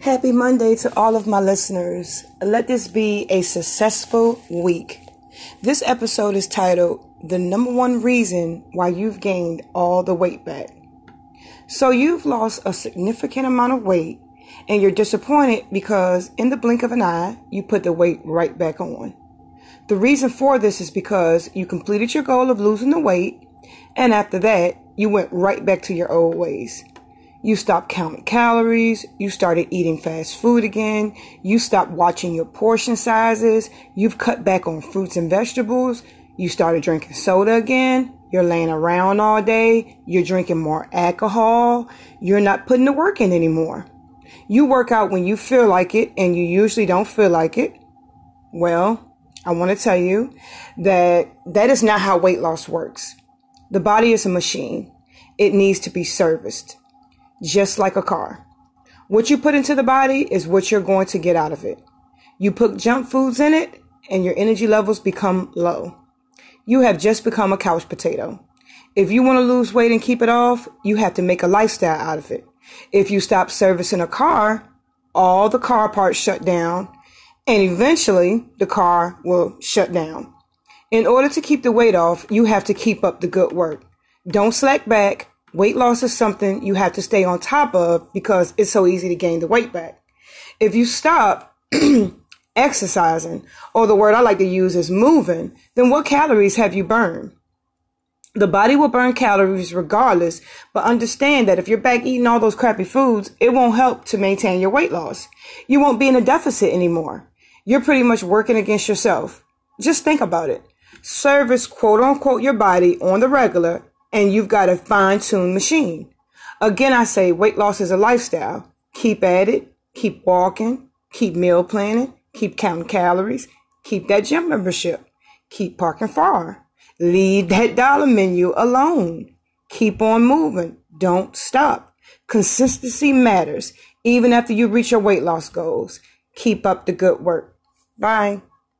Happy Monday to all of my listeners. Let this be a successful week. This episode is titled The Number One Reason Why You've Gained All the Weight Back. So you've lost a significant amount of weight and you're disappointed because in the blink of an eye, you put the weight right back on. The reason for this is because you completed your goal of losing the weight and after that, you went right back to your old ways. You stopped counting calories. You started eating fast food again. You stopped watching your portion sizes. You've cut back on fruits and vegetables. You started drinking soda again. You're laying around all day. You're drinking more alcohol. You're not putting the work in anymore. You work out when you feel like it and you usually don't feel like it. Well, I want to tell you that that is not how weight loss works. The body is a machine. It needs to be serviced just like a car. What you put into the body is what you're going to get out of it. You put junk foods in it and your energy levels become low. You have just become a couch potato. If you want to lose weight and keep it off, you have to make a lifestyle out of it. If you stop servicing a car, all the car parts shut down and eventually the car will shut down. In order to keep the weight off, you have to keep up the good work. Don't slack back. Weight loss is something you have to stay on top of because it's so easy to gain the weight back. If you stop exercising, or the word I like to use is moving, then what calories have you burned? The body will burn calories regardless, but understand that if you're back eating all those crappy foods, it won't help to maintain your weight loss. You won't be in a deficit anymore. You're pretty much working against yourself. Just think about it. Service quote unquote your body on the regular and you've got a fine tuned machine. Again, I say weight loss is a lifestyle. Keep at it, keep walking, keep meal planning, keep counting calories, keep that gym membership, keep parking far, leave that dollar menu alone, keep on moving, don't stop. Consistency matters even after you reach your weight loss goals. Keep up the good work. Bye.